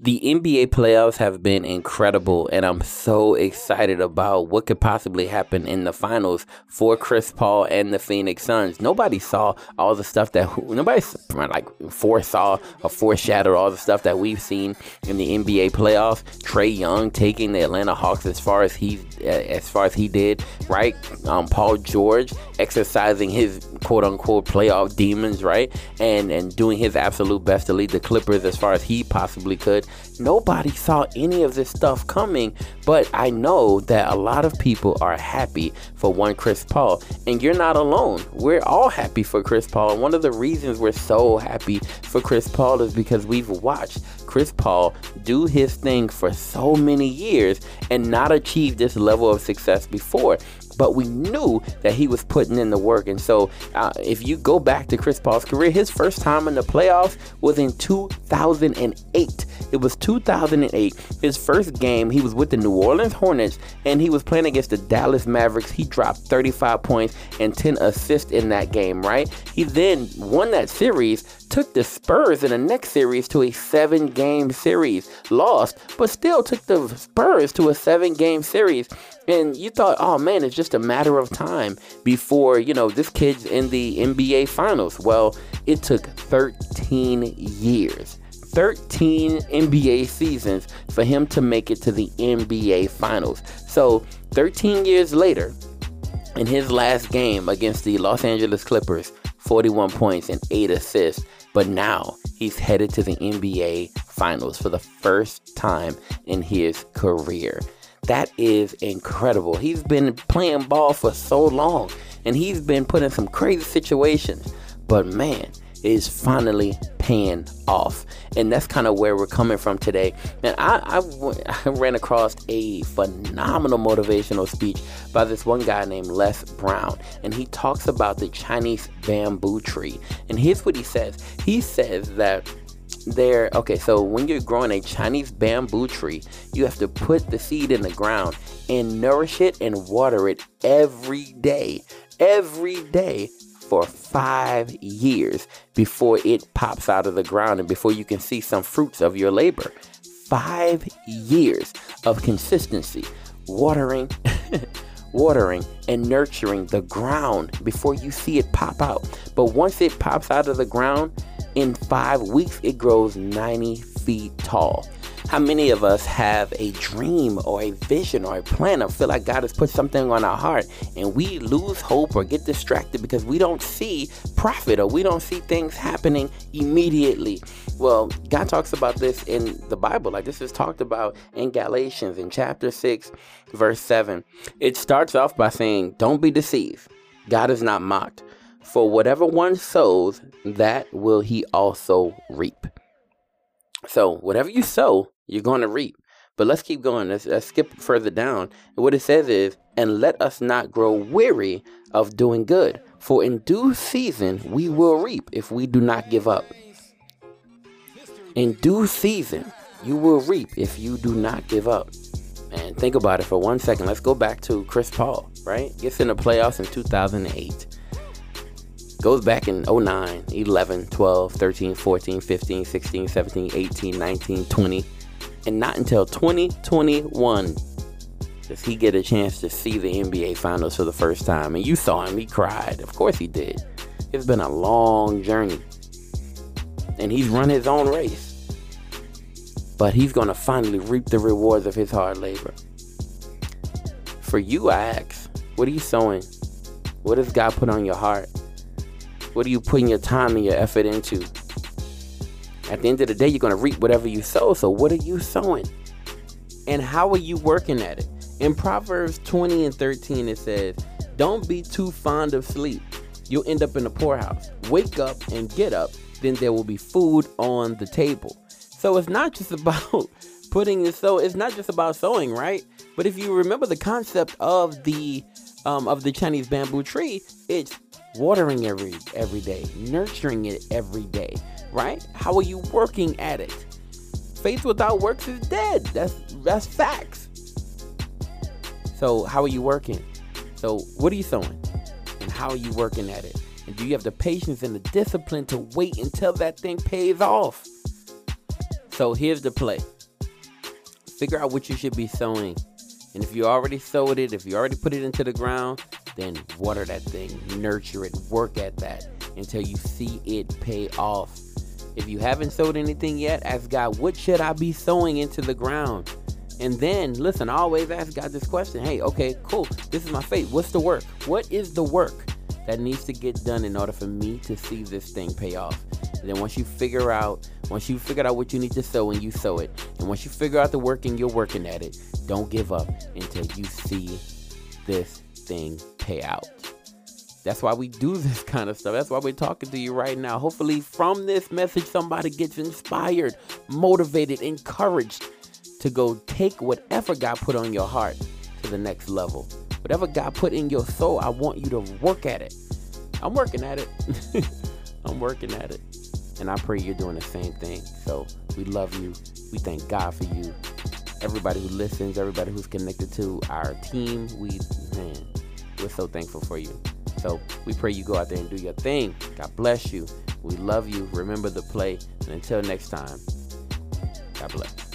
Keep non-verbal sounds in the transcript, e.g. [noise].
The NBA playoffs have been incredible, and I'm so excited about what could possibly happen in the finals for Chris Paul and the Phoenix Suns. Nobody saw all the stuff that nobody like foresaw or foreshadowed all the stuff that we've seen in the NBA playoffs. Trae Young taking the Atlanta Hawks as far as he as far as he did, right? Um, Paul George exercising his quote unquote playoff demons, right? And and doing his absolute best to lead the Clippers as far as he possibly could. Nobody saw any of this stuff coming, but I know that a lot of people are happy for one Chris Paul, and you're not alone. We're all happy for Chris Paul, and one of the reasons we're so happy for Chris Paul is because we've watched Chris Paul do his thing for so many years and not achieve this level of success before but we knew that he was putting in the work. And so, uh, if you go back to Chris Paul's career, his first time in the playoffs was in 2008. It was 2008. His first game, he was with the New Orleans Hornets and he was playing against the Dallas Mavericks. He dropped 35 points and 10 assists in that game, right? He then won that series, took the Spurs in the next series to a seven game series, lost, but still took the Spurs to a seven game series. And you thought, oh man, it's just a matter of time before, you know, this kid's in the NBA Finals. Well, it took 13 years. 13 NBA seasons for him to make it to the NBA Finals. So, 13 years later, in his last game against the Los Angeles Clippers, 41 points and 8 assists. But now he's headed to the NBA Finals for the first time in his career. That is incredible. He's been playing ball for so long and he's been put in some crazy situations. But man, is finally paying off. And that's kind of where we're coming from today. And [laughs] I, ran across a phenomenal motivational speech by this one guy named Les Brown. And he talks about the Chinese bamboo tree. And here's what he says he says that there okay so when you're growing a chinese bamboo tree you have to put the seed in the ground and nourish it and water it every day every day for five years before it pops out of the ground and before you can see some fruits of your labor five years of consistency watering [laughs] watering and nurturing the ground before you see it pop out but once it pops out of the ground in five weeks, it grows 90 feet tall. How many of us have a dream or a vision or a plan or feel like God has put something on our heart and we lose hope or get distracted because we don't see profit or we don't see things happening immediately? Well, God talks about this in the Bible. Like this is talked about in Galatians in chapter 6, verse 7. It starts off by saying, Don't be deceived. God is not mocked. For whatever one sows, that will he also reap. So, whatever you sow, you're going to reap. But let's keep going. Let's, let's skip further down. What it says is, and let us not grow weary of doing good, for in due season we will reap if we do not give up. In due season, you will reap if you do not give up. And think about it for one second. Let's go back to Chris Paul, right? Gets in the playoffs in 2008 goes back in 09, 11, 12, 13, 14, 15, 16, 17, 18, 19, 20. And not until 2021 does he get a chance to see the NBA Finals for the first time. And you saw him, he cried. Of course he did. It's been a long journey. And he's run his own race. But he's going to finally reap the rewards of his hard labor. For you, I ask, what are you sowing? What does God put on your heart? What are you putting your time and your effort into? At the end of the day, you're going to reap whatever you sow. So, what are you sowing? And how are you working at it? In Proverbs 20 and 13, it says, Don't be too fond of sleep. You'll end up in the poorhouse. Wake up and get up, then there will be food on the table. So, it's not just [laughs] about putting your sow, it's not just about sowing, right? But if you remember the concept of the um, of the Chinese bamboo tree, it's watering every every day, nurturing it every day, right? How are you working at it? Faith without works is dead. That's that's facts. So how are you working? So what are you sowing? And how are you working at it? And do you have the patience and the discipline to wait until that thing pays off? So here's the play figure out what you should be sowing. And if you already sowed it, if you already put it into the ground, then water that thing, nurture it, work at that until you see it pay off. If you haven't sowed anything yet, ask God, what should I be sowing into the ground? And then, listen, I always ask God this question hey, okay, cool. This is my faith. What's the work? What is the work that needs to get done in order for me to see this thing pay off? And then once you figure out, once you figure out what you need to sow and you sow it, and once you figure out the work and you're working at it, don't give up until you see this thing pay out. That's why we do [laughs] this kind of stuff. That's why we're talking to you right now. Hopefully, from this message, somebody gets inspired, motivated, encouraged to go take whatever God put on your heart to the next level. Whatever God put in your soul, I want you to work at it. I'm working at it. [laughs] I'm working at it. And I pray you're doing the same thing. So we love you. We thank God for you. Everybody who listens, everybody who's connected to our team, we man, we're so thankful for you. So we pray you go out there and do your thing. God bless you. We love you. Remember the play. And until next time, God bless.